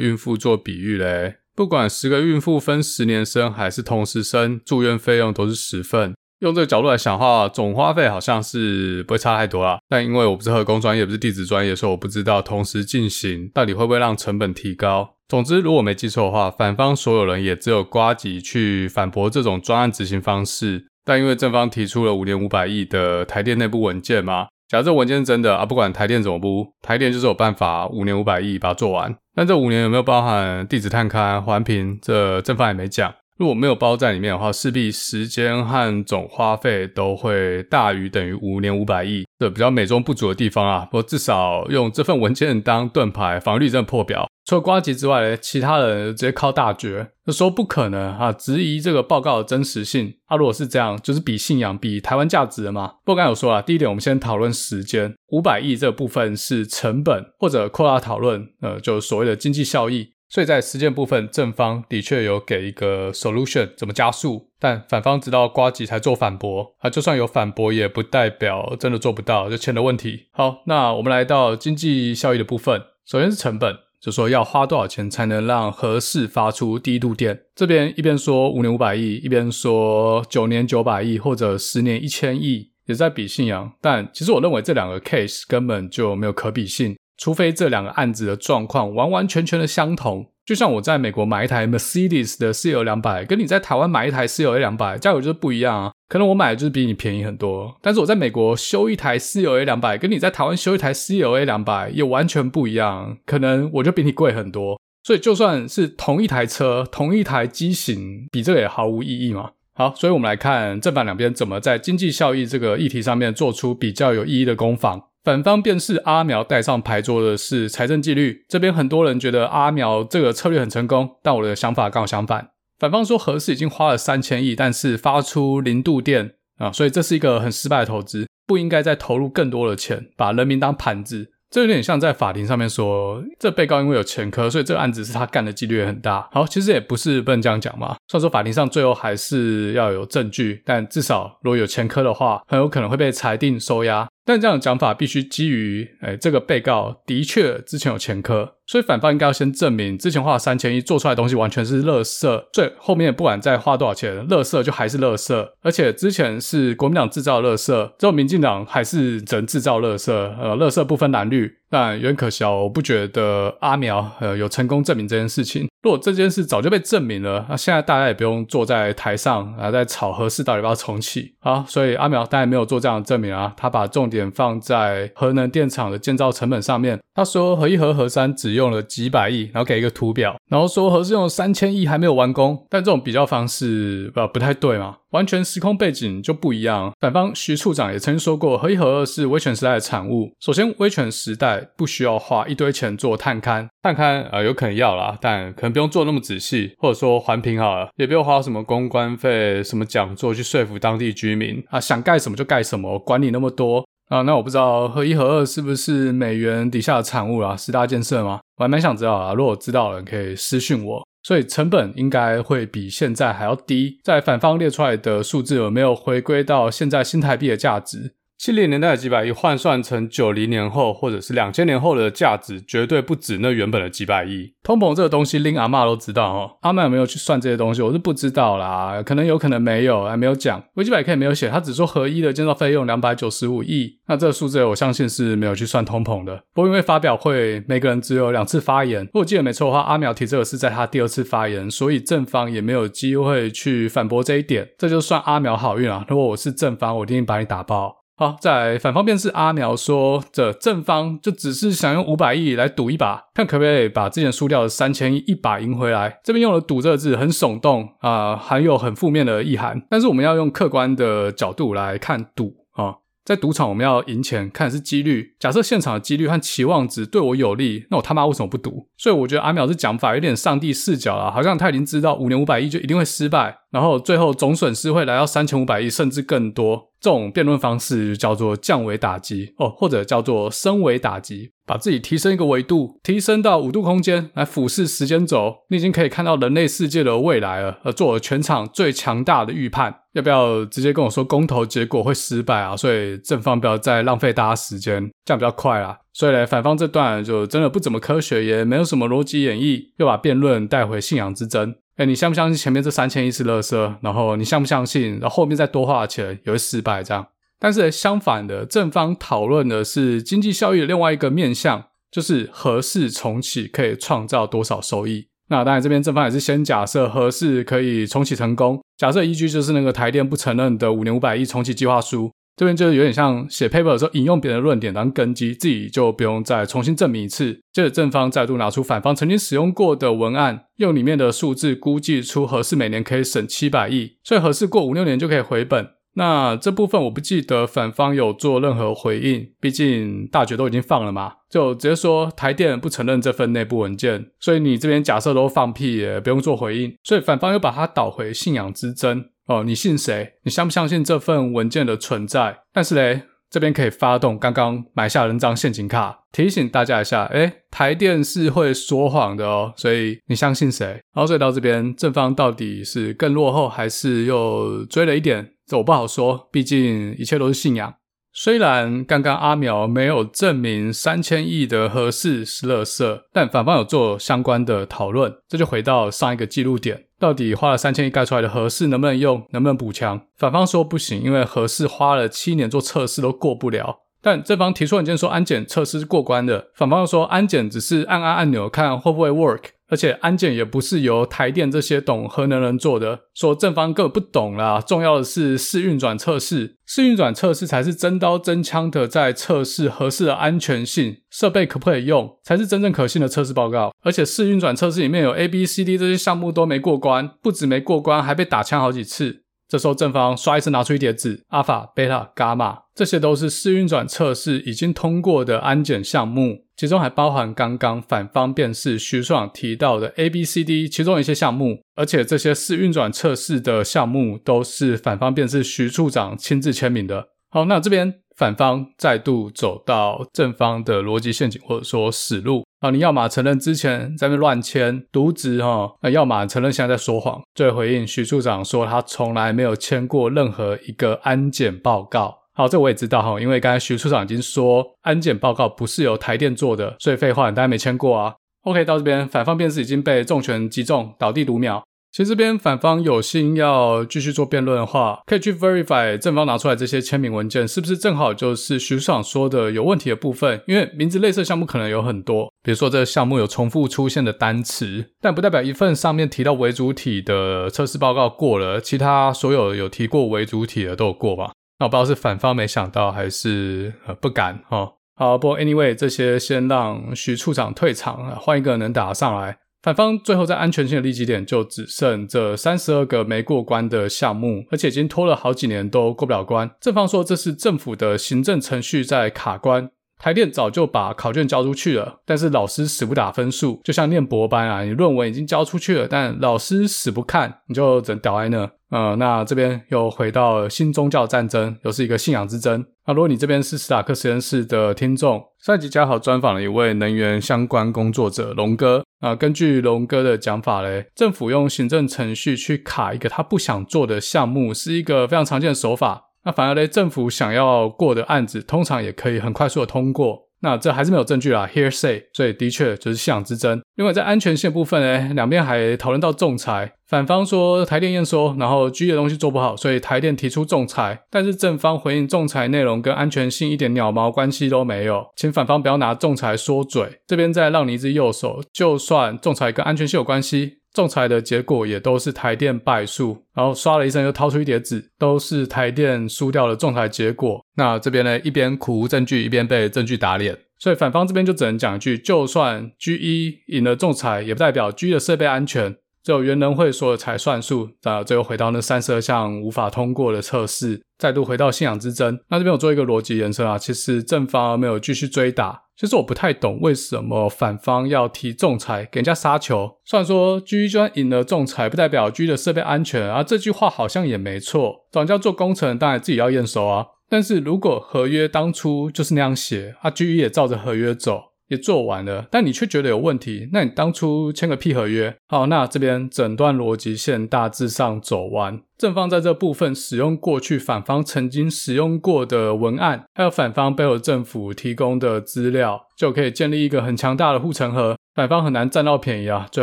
孕妇做比喻嘞，不管十个孕妇分十年生，还是同时生，住院费用都是十份。用这个角度来想的话，总花费好像是不会差太多啦。但因为我不是核工专业，不是地质专业，所以我不知道同时进行到底会不会让成本提高。总之，如果没记错的话，反方所有人也只有瓜吉去反驳这种专案执行方式。但因为正方提出了五年五百亿的台电内部文件嘛，假如这文件是真的啊，不管台电怎么补，台电就是有办法五年五百亿把它做完。但这五年有没有包含地质探勘、环评？这正方也没讲。如果没有包在里面的话，势必时间和总花费都会大于等于五年五百亿，这比较美中不足的地方啊。不过至少用这份文件当盾牌，防御力真的破表。除了呱吉之外呢，其他人直接靠大绝，就说不可能啊，质疑这个报告的真实性。啊，如果是这样，就是比信仰、比台湾价值了嘛。不过刚有说了，第一点，我们先讨论时间，五百亿这部分是成本，或者扩大讨论，呃，就所谓的经济效益。所以在实践部分，正方的确有给一个 solution 怎么加速，但反方直到瓜吉才做反驳，啊，就算有反驳，也不代表真的做不到，就钱的问题。好，那我们来到经济效益的部分，首先是成本，就说要花多少钱才能让合适发出第一度电？这边一边说五年五百亿，一边说九年九百亿，或者十年一千亿，也在比信仰。但其实我认为这两个 case 根本就没有可比性。除非这两个案子的状况完完全全的相同，就像我在美国买一台 Mercedes 的 CL 两百，跟你在台湾买一台 CLA 两百，价格就是不一样啊。可能我买的就是比你便宜很多，但是我在美国修一台 CLA 两百，跟你在台湾修一台 CLA 两百也完全不一样，可能我就比你贵很多。所以就算是同一台车，同一台机型，比这个也毫无意义嘛。好，所以我们来看正反两边怎么在经济效益这个议题上面做出比较有意义的攻防。反方便是阿苗带上牌桌的是财政纪律，这边很多人觉得阿苗这个策略很成功，但我的想法刚好相反。反方说核四已经花了三千亿，但是发出零度电啊，所以这是一个很失败的投资，不应该再投入更多的钱，把人民当盘子。这有点像在法庭上面说，这被告因为有前科，所以这个案子是他干的几率也很大。好，其实也不是不能这样讲嘛。虽然说法庭上最后还是要有证据，但至少如果有前科的话，很有可能会被裁定收押。但这样的讲法必须基于，哎，这个被告的确之前有前科，所以反方应该要先证明之前花了三千亿做出来的东西完全是垃圾，所以后面不管再花多少钱，垃圾就还是垃圾。而且之前是国民党制造垃圾，之后民进党还是人制造垃圾，呃，垃圾不分蓝绿。但有点可笑，我不觉得阿苗呃有成功证明这件事情。如果这件事早就被证明了，那现在大家也不用坐在台上啊，在吵核四到底要不要重启。好，所以阿苗当然没有做这样的证明啊，他把重点放在核能电厂的建造成本上面。他说核一和核三只用了几百亿，然后给一个图表，然后说核四用三千亿还没有完工。但这种比较方式不不太对嘛。完全时空背景就不一样。反方徐处长也曾经说过，核一核二是威权时代的产物。首先，威权时代不需要花一堆钱做探勘，探勘呃有可能要啦，但可能不用做那么仔细，或者说环评好了，也不用花什么公关费、什么讲座去说服当地居民啊，想盖什么就盖什么，管你那么多啊。那我不知道核一核二是不是美元底下的产物啦，十大建设吗？我还蛮想知道啊。如果知道了，可以私讯我。所以成本应该会比现在还要低。在反方列出来的数字有没有回归到现在新台币的价值？七零年代的几百亿换算成九零年后或者是两千年后的价值，绝对不止那原本的几百亿。通膨这个东西，令阿嬷都知道哦。阿嬷有没有去算这些东西？我是不知道啦，可能有可能没有，还没有讲。维基百科也没有写，他只说合一的建造费用两百九十五亿。那这个数字我相信是没有去算通膨的。不过因为发表会每个人只有两次发言，如果记得没错的话，阿苗提这个是在他第二次发言，所以正方也没有机会去反驳这一点。这就算阿苗好运啊！如果我是正方，我一定把你打爆。好，再来反方辩是阿苗说，这正方就只是想用五百亿来赌一把，看可不可以把之前输掉的三千亿一把赢回来。这边用了“赌”这个字，很耸动啊，含有很负面的意涵。但是我们要用客观的角度来看赌啊。在赌场，我们要赢钱，看的是几率。假设现场的几率和期望值对我有利，那我他妈为什么不赌？所以我觉得阿苗这讲法有点上帝视角了，好像他已经知道五年五百亿就一定会失败，然后最后总损失会来到三千五百亿甚至更多。这种辩论方式叫做降维打击哦，或者叫做升维打击。把自己提升一个维度，提升到五度空间来俯视时间轴，你已经可以看到人类世界的未来了，而做了全场最强大的预判。要不要直接跟我说公投结果会失败啊？所以正方不要再浪费大家时间，这样比较快啦。所以呢，反方这段就真的不怎么科学，也没有什么逻辑演绎，又把辩论带回信仰之争。哎，你相不相信前面这三千亿是垃圾？然后你相不相信，然后后面再多花钱也会失败？这样。但是相反的，正方讨论的是经济效益的另外一个面向，就是核四重启可以创造多少收益。那当然，这边正方也是先假设核四可以重启成功，假设依据就是那个台电不承认的五年五百亿重启计划书。这边就是有点像写 paper 的时候引用别人的论点当根基，自己就不用再重新证明一次。接着正方再度拿出反方曾经使用过的文案，用里面的数字估计出合适每年可以省七百亿，所以核四过五六年就可以回本。那这部分我不记得反方有做任何回应，毕竟大决都已经放了嘛，就直接说台电不承认这份内部文件，所以你这边假设都放屁，也不用做回应。所以反方又把它导回信仰之争哦，你信谁？你相不相信这份文件的存在？但是嘞，这边可以发动刚刚埋下人张陷阱卡，提醒大家一下，诶，台电是会说谎的哦，所以你相信谁？然后所以到这边正方到底是更落后，还是又追了一点？这我不好说，毕竟一切都是信仰。虽然刚刚阿苗没有证明三千亿的合适是垃圾，但反方有做相关的讨论。这就回到上一个记录点，到底花了三千亿盖出来的合适能不能用，能不能补强？反方说不行，因为合适花了七年做测试都过不了。但正方提出文件说安检测试是过关的，反方又说安检只是按按按钮看会不会 work。而且安检也不是由台电这些懂核能人做的，说正方根本不懂啦。重要的是试运转测试，试运转测试才是真刀真枪的在测试核四的安全性，设备可不可以用，才是真正可信的测试报告。而且试运转测试里面有 A、B、C、D 这些项目都没过关，不止没过关，还被打枪好几次。这时候正方刷一次拿出一叠纸，阿法、贝塔、伽马，这些都是试运转测试已经通过的安检项目，其中还包含刚刚反方辩士徐爽提到的 A、B、C、D 其中一些项目，而且这些试运转测试的项目都是反方辩士徐处长亲自签名的。好，那这边。反方再度走到正方的逻辑陷阱，或者说死路啊！你要么承认之前在那乱签渎职哈，那要么承认现在在说谎。最后回应徐处长说他从来没有签过任何一个安检报告。好，这我也知道哈，因为刚才徐处长已经说安检报告不是由台电做的，所以废话，你当然没签过啊。OK，到这边反方辩士已经被重拳击中，倒地读秒。其实这边反方有心要继续做辩论的话，可以去 verify 正方拿出来这些签名文件，是不是正好就是徐处长说的有问题的部分？因为名字类似项目可能有很多，比如说这个项目有重复出现的单词，但不代表一份上面提到为主体的测试报告过了，其他所有有提过为主体的都有过吧？那我不知道是反方没想到，还是呃不敢哈。好，不过 anyway 这些先让徐处长退场，换一个人能打上来。反方最后在安全性的立基点就只剩这三十二个没过关的项目，而且已经拖了好几年都过不了关。正方说这是政府的行政程序在卡关，台电早就把考卷交出去了，但是老师死不打分数，就像念博班啊，你论文已经交出去了，但老师死不看，你就只能倒在那。呃，那这边又回到新宗教战争，又是一个信仰之争。那如果你这边是史塔克实验室的听众，上一集嘉豪专访了一位能源相关工作者龙哥。啊，根据龙哥的讲法嘞，政府用行政程序去卡一个他不想做的项目，是一个非常常见的手法。那反而嘞，政府想要过的案子，通常也可以很快速的通过。那这还是没有证据啦，hearsay，所以的确就是信仰之争。另外在安全性部分呢，两边还讨论到仲裁，反方说台电验收，然后 G 的东西做不好，所以台电提出仲裁，但是正方回应仲裁内容跟安全性一点鸟毛关系都没有，请反方不要拿仲裁说嘴。这边再让你一只右手，就算仲裁跟安全性有关系。仲裁的结果也都是台电败诉，然后刷了一声又掏出一叠纸，都是台电输掉了仲裁结果。那这边呢，一边苦无证据，一边被证据打脸，所以反方这边就只能讲一句：就算 G 一赢了仲裁，也不代表 G 的设备安全。只有原能会说的才算数，那最后回到那三十二项无法通过的测试，再度回到信仰之争。那这边我做一个逻辑延伸啊，其实正方没有继续追打，其实我不太懂为什么反方要提仲裁给人家杀球。虽然说 GE 就算赢了仲裁，不代表 G 的设备安全啊，这句话好像也没错。找人家做工程，当然自己要验收啊。但是如果合约当初就是那样写，啊，GE 也照着合约走。也做完了，但你却觉得有问题，那你当初签个屁合约？好，那这边整段逻辑线大致上走完，正方在这部分使用过去反方曾经使用过的文案，还有反方背后政府提供的资料，就可以建立一个很强大的护城河。反方很难占到便宜啊，最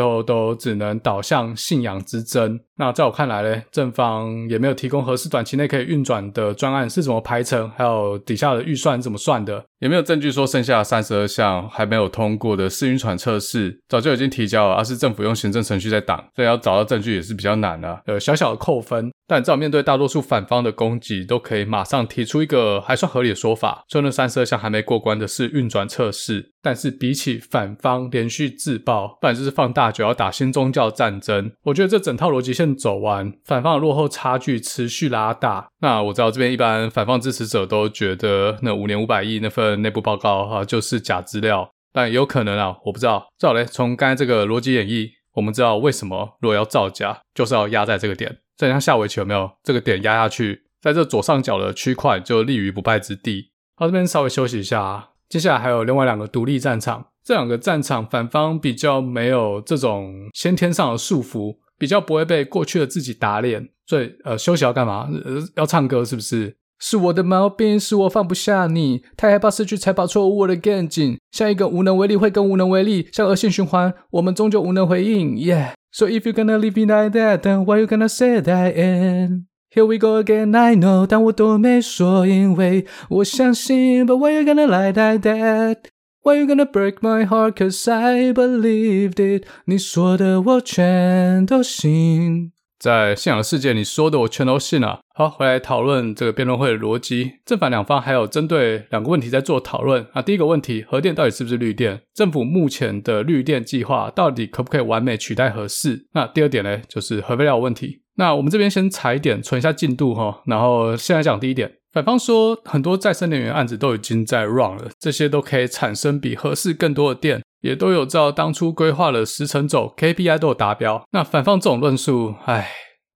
后都只能导向信仰之争。那在我看来呢，正方也没有提供合适短期内可以运转的专案是怎么排程，还有底下的预算怎么算的，也没有证据说剩下三十二项还没有通过的试运转测试早就已经提交了，而是政府用行政程序在挡，所以要找到证据也是比较难的。呃，小小的扣分。但至少面对大多数反方的攻击，都可以马上提出一个还算合理的说法，说那三十二项还没过关的是运转测试。但是比起反方连续自爆，不然就是放大就要打新宗教战争，我觉得这整套逻辑线走完，反方的落后差距持续拉大。那我知道这边一般反方支持者都觉得那五年五百亿那份内部报告哈、就是假资料，但有可能啊，我不知道。至少嘞，从刚才这个逻辑演绎，我们知道为什么如果要造假，就是要压在这个点。再像下围棋有没有这个点压下去，在这左上角的区块就立于不败之地。好，这边稍微休息一下啊。接下来还有另外两个独立战场，这两个战场反方比较没有这种先天上的束缚，比较不会被过去的自己打脸。所以呃，休息要干嘛？呃，要唱歌是不是？是我的毛病，是我放不下你，太害怕失去才把错误握得更紧。像一个无能为力会更无能为力，像恶性循环，我们终究无能回应。Yeah。So if you're gonna leave me like that, then why you gonna say that I am? Here we go again, I know，但我都没说，因为我相信。But why you gonna lie like that? Why you gonna break my heart? Cause I believed it。你说的我全都信。在信仰的世界，你说的我全都信了。好，回来讨论这个辩论会的逻辑。正反两方还有针对两个问题在做讨论啊。第一个问题，核电到底是不是绿电？政府目前的绿电计划到底可不可以完美取代核四？那第二点呢，就是核废料问题。那我们这边先踩点，存一下进度哈。然后先来讲第一点，反方说很多再生能源案子都已经在 run 了，这些都可以产生比核四更多的电。也都有照当初规划的时程走，KPI 都有达标。那反方这种论述，唉，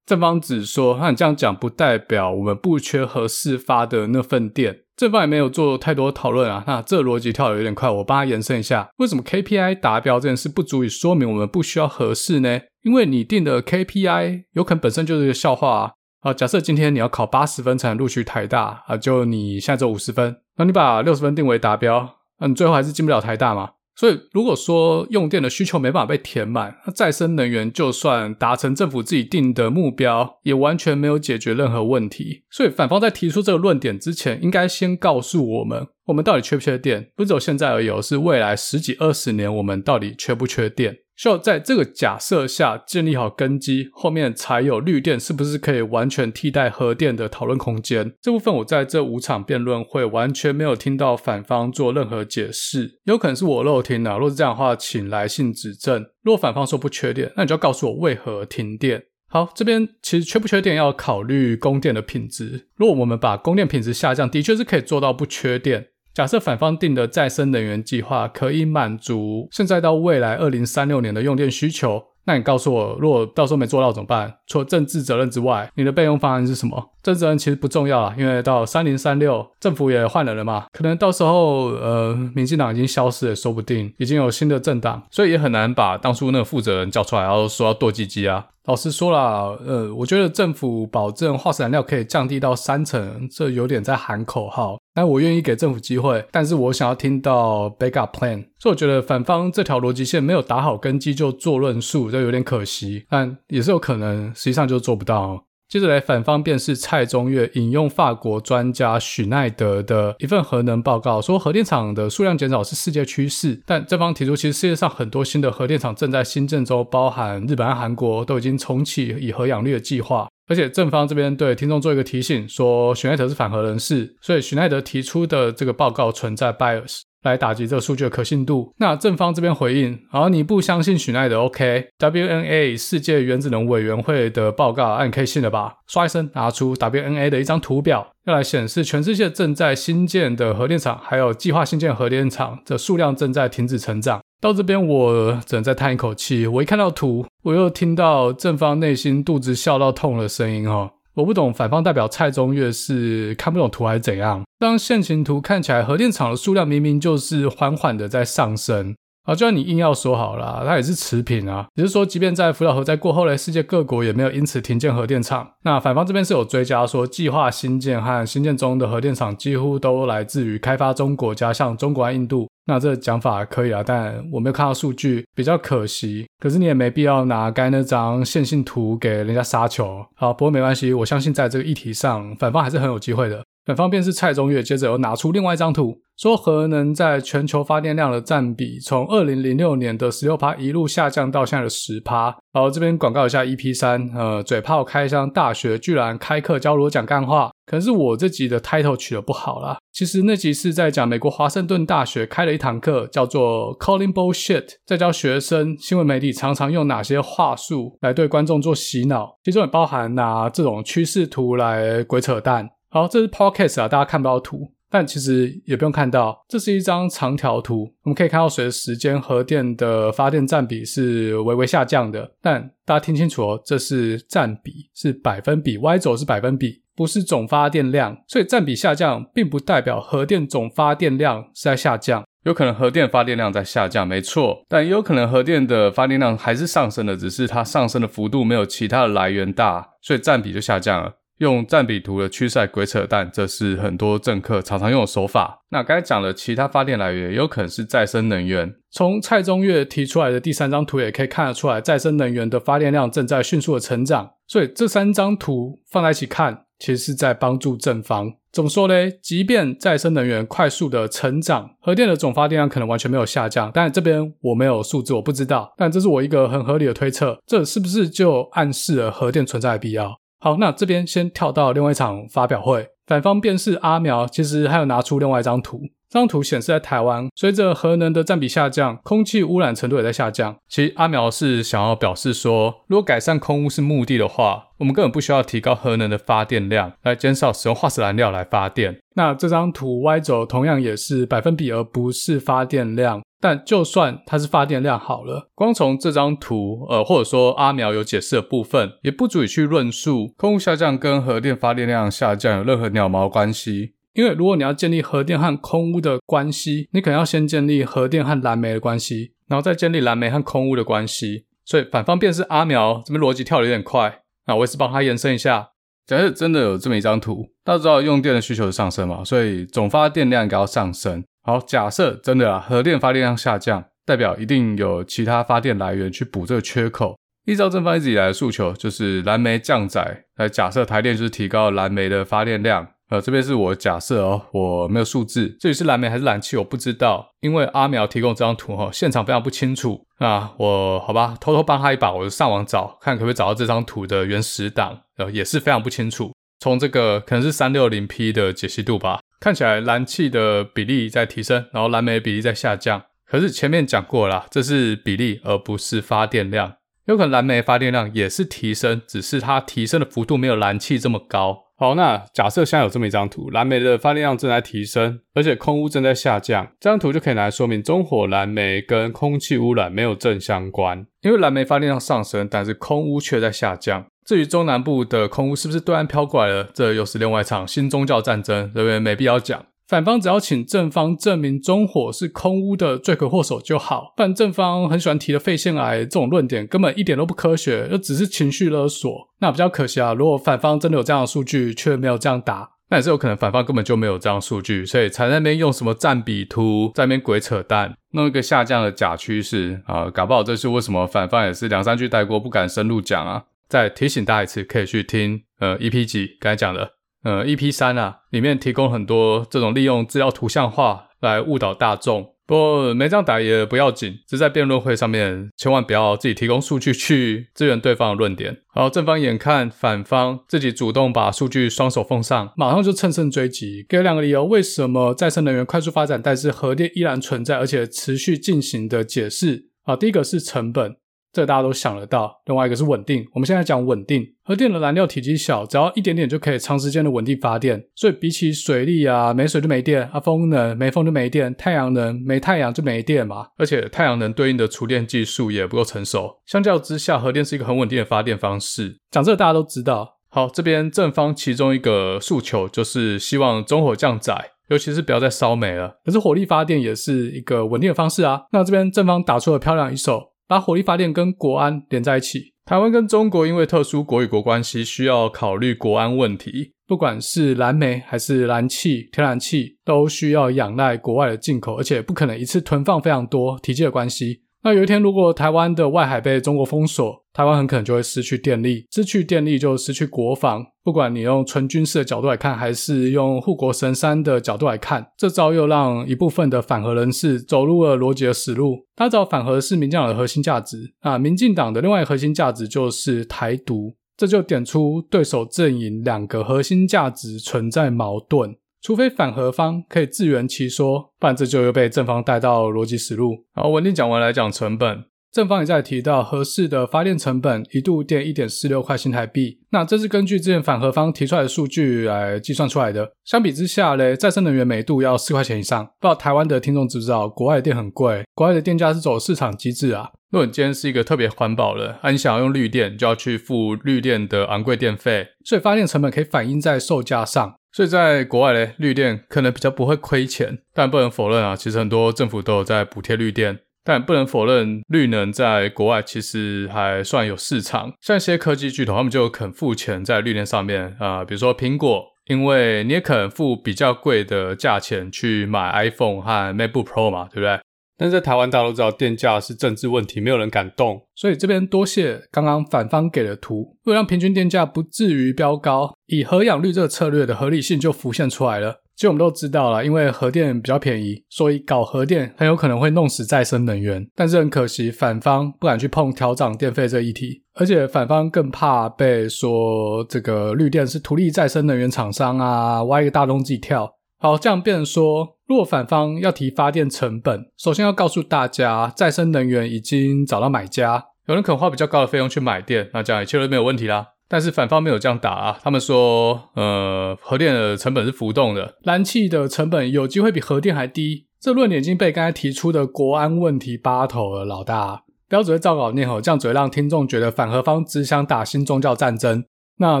正方只说，那你这样讲不代表我们不缺核四发的那份电。正方也没有做太多讨论啊。那这逻辑跳得有点快，我帮他延伸一下，为什么 KPI 达标这件事不足以说明我们不需要核四呢？因为你定的 KPI 有可能本身就是一个笑话啊。啊，假设今天你要考八十分才能录取台大啊，就你现在只有五十分，那你把六十分定为达标，那你最后还是进不了台大嘛？所以，如果说用电的需求没办法被填满，那再生能源就算达成政府自己定的目标，也完全没有解决任何问题。所以，反方在提出这个论点之前，应该先告诉我们，我们到底缺不缺电？不只有现在而已，是未来十几二十年，我们到底缺不缺电？需要在这个假设下建立好根基，后面才有绿电是不是可以完全替代核电的讨论空间。这部分我在这五场辩论会完全没有听到反方做任何解释，有可能是我漏听了。如果是这样的话，请来信指正。如果反方说不缺电，那你就要告诉我为何停电。好，这边其实缺不缺电要考虑供电的品质。如果我们把供电品质下降，的确是可以做到不缺电。假设反方定的再生能源计划可以满足现在到未来二零三六年的用电需求，那你告诉我，如果到时候没做到怎么办？除了政治责任之外，你的备用方案是什么？政治责任其实不重要啊，因为到三零三六政府也换人了嘛，可能到时候呃民进党已经消失了，说不定已经有新的政党，所以也很难把当初那个负责人叫出来，然后说要剁鸡鸡啊。老实说了，呃，我觉得政府保证化石燃料可以降低到三成，这有点在喊口号。但我愿意给政府机会，但是我想要听到 backup plan。所以我觉得反方这条逻辑线没有打好根基就做论述，这有点可惜。但也是有可能，实际上就做不到。接着来反方便是蔡中岳引用法国专家许奈德的一份核能报告，说核电厂的数量减少是世界趋势。但正方提出，其实世界上很多新的核电厂正在新郑州，包含日本韩国都已经重启以核养绿的计划。而且正方这边对听众做一个提醒，说许奈德是反核人士，所以许奈德提出的这个报告存在 bias。来打击这个数据的可信度。那正方这边回应，好，你不相信许奈德？OK，WNA 世界原子能委员会的报告，啊，你可以信了吧？刷一声拿出 WNA 的一张图表，要来显示全世界正在新建的核电厂，还有计划新建核电厂的数量正在停止成长。到这边我只能再叹一口气。我一看到图，我又听到正方内心肚子笑到痛的声音哦。我不懂反方代表蔡中岳是看不懂图还是怎样？当线形图看起来核电厂的数量明明就是缓缓的在上升啊，就算你硬要说好了，它也是持平啊。只是说，即便在福岛核灾过后呢，世界各国也没有因此停建核电厂。那反方这边是有追加说，计划新建和新建中的核电厂几乎都来自于开发中国家，像中国和印度。那这讲法可以啊，但我没有看到数据，比较可惜。可是你也没必要拿该那张线性图给人家杀球。好，不过没关系，我相信在这个议题上，反方还是很有机会的。反方便是蔡宗岳，接着又拿出另外一张图，说核能在全球发电量的占比，从二零零六年的十六趴一路下降到现在的十趴。好，这边广告一下 EP 三，呃，嘴炮开箱大学居然开课教我讲干话，可能是我这集的 title 取得不好啦。其实那集是在讲美国华盛顿大学开了一堂课，叫做 Calling Bullshit，在教学生新闻媒体常常用哪些话术来对观众做洗脑，其中也包含拿这种趋势图来鬼扯淡。好，这是 podcast 啊，大家看不到图，但其实也不用看到，这是一张长条图。我们可以看到，随着时间，核电的发电占比是微微下降的。但大家听清楚哦，这是占比，是百分比，Y 轴是百分比，不是总发电量。所以占比下降，并不代表核电总发电量是在下降。有可能核电发电量在下降，没错，但也有可能核电的发电量还是上升的，只是它上升的幅度没有其他的来源大，所以占比就下降了。用占比图的趋势来鬼扯淡，这是很多政客常常用的手法。那刚才讲的其他发电来源，有可能是再生能源。从蔡中岳提出来的第三张图也可以看得出来，再生能源的发电量正在迅速的成长。所以这三张图放在一起看，其实是在帮助正方。怎么说呢？即便再生能源快速的成长，核电的总发电量可能完全没有下降。但这边我没有数字，我不知道。但这是我一个很合理的推测。这是不是就暗示了核电存在的必要？好，那这边先跳到另外一场发表会，反方便是阿苗其实还有拿出另外一张图，这张图显示在台湾，随着核能的占比下降，空气污染程度也在下降。其实阿苗是想要表示说，如果改善空污是目的的话，我们根本不需要提高核能的发电量，来减少使用化石燃料来发电。那这张图 Y 轴同样也是百分比，而不是发电量。但就算它是发电量好了，光从这张图，呃，或者说阿苗有解释的部分，也不足以去论述空污下降跟核电发电量下降有任何鸟毛关系。因为如果你要建立核电和空污的关系，你可能要先建立核电和燃煤的关系，然后再建立燃煤和空污的关系。所以反方便是阿苗这边逻辑跳得有点快，那我也是帮他延伸一下。假设真的有这么一张图，大家知道用电的需求上升嘛，所以总发电量应该要上升。好，假设真的啊，核电发电量下降，代表一定有其他发电来源去补这个缺口。依照正方一直以来的诉求，就是燃煤降载，来假设台电就是提高燃煤的发电量。呃，这边是我假设哦，我没有数字，至于是燃煤还是燃气，我不知道，因为阿苗提供这张图哈，现场非常不清楚。那我好吧，偷偷帮他一把，我就上网找，看可不可以找到这张图的原始档，呃，也是非常不清楚。从这个可能是三六零 P 的解析度吧。看起来燃气的比例在提升，然后燃煤比例在下降。可是前面讲过了啦，这是比例而不是发电量。有可能燃煤发电量也是提升，只是它提升的幅度没有燃气这么高。好，那假设现在有这么一张图，燃煤的发电量正在提升，而且空污正在下降，这张图就可以拿来说明中火燃煤跟空气污染没有正相关，因为燃煤发电量上升，但是空污却在下降。至于中南部的空屋是不是对岸飘过来了，这又是另外一场新宗教战争，这边没必要讲。反方只要请正方证明中火是空屋的罪魁祸首就好，不然正方很喜欢提的肺腺癌这种论点根本一点都不科学，又只是情绪勒索。那比较可惜啊，如果反方真的有这样的数据，却没有这样打，那也是有可能反方根本就没有这样数据，所以才在那边用什么占比图在那边鬼扯淡，弄一个下降的假趋势啊，搞不好这是为什么反方也是两三句带过，不敢深入讲啊。再提醒大家一次，可以去听呃 EP 几刚才讲的。呃，EP 三啊，里面提供很多这种利用资料图像化来误导大众。不过没这样打也不要紧，只在辩论会上面千万不要自己提供数据去支援对方的论点。好，正方眼看反方自己主动把数据双手奉上，马上就乘胜追击，给两个理由：为什么再生能源快速发展，但是核电依然存在而且持续进行的解释啊？第一个是成本。这大家都想得到，另外一个是稳定。我们现在讲稳定，核电的燃料体积小，只要一点点就可以长时间的稳定发电。所以比起水力啊，没水就没电；啊，风能没风就没电；太阳能没太阳就没电嘛。而且太阳能对应的储电技术也不够成熟。相较之下，核电是一个很稳定的发电方式。讲这个大家都知道。好，这边正方其中一个诉求就是希望中火降载，尤其是不要再烧煤了。可是火力发电也是一个稳定的方式啊。那这边正方打出了漂亮一手。把火力发电跟国安连在一起。台湾跟中国因为特殊国与国关系，需要考虑国安问题。不管是蓝煤还是燃气、天然气，都需要仰赖国外的进口，而且不可能一次囤放非常多，体积的关系。那有一天，如果台湾的外海被中国封锁，台湾很可能就会失去电力，失去电力就失去国防。不管你用纯军事的角度来看，还是用护国神山的角度来看，这招又让一部分的反核人士走入了逻辑的死路。他找反核是民进党的核心价值啊，民进党的另外一个核心价值就是台独，这就点出对手阵营两个核心价值存在矛盾。除非反核方可以自圆其说，不然这就又被正方带到逻辑死路。好，稳定讲完来讲成本，正方也在提到合适的发电成本一度电一点四六块新台币，那这是根据之前反核方提出来的数据来计算出来的。相比之下嘞，再生能源每度要四块钱以上。不知道台湾的听众知不知道，国外的电很贵，国外的电价是走市场机制啊。如果你今天是一个特别环保的，啊，你想要用绿电，就要去付绿电的昂贵电费，所以发电成本可以反映在售价上。所以在国外嘞，绿电可能比较不会亏钱，但不能否认啊，其实很多政府都有在补贴绿电。但不能否认，绿能在国外其实还算有市场。像一些科技巨头，他们就肯付钱在绿电上面啊，比如说苹果，因为你也肯付比较贵的价钱去买 iPhone 和 MacBook Pro 嘛，对不对？但是在台湾，大家都知道电价是政治问题，没有人敢动。所以这边多谢刚刚反方给的图，为了让平均电价不至于飙高，以核养绿这个策略的合理性就浮现出来了。其实我们都知道了，因为核电比较便宜，所以搞核电很有可能会弄死再生能源。但是很可惜，反方不敢去碰调涨电费这一题，而且反方更怕被说这个绿电是图利再生能源厂商啊，挖一个大洞自己跳。好，这样变成说。若反方要提发电成本，首先要告诉大家，再生能源已经找到买家，有人肯花比较高的费用去买电，那这样一切都没有问题啦。但是反方没有这样打啊，他们说，呃，核电的成本是浮动的，燃气的成本有机会比核电还低，这论点已经被刚才提出的国安问题扒头了，老大，不要只会照稿念吼，这样只会让听众觉得反核方只想打新宗教战争。那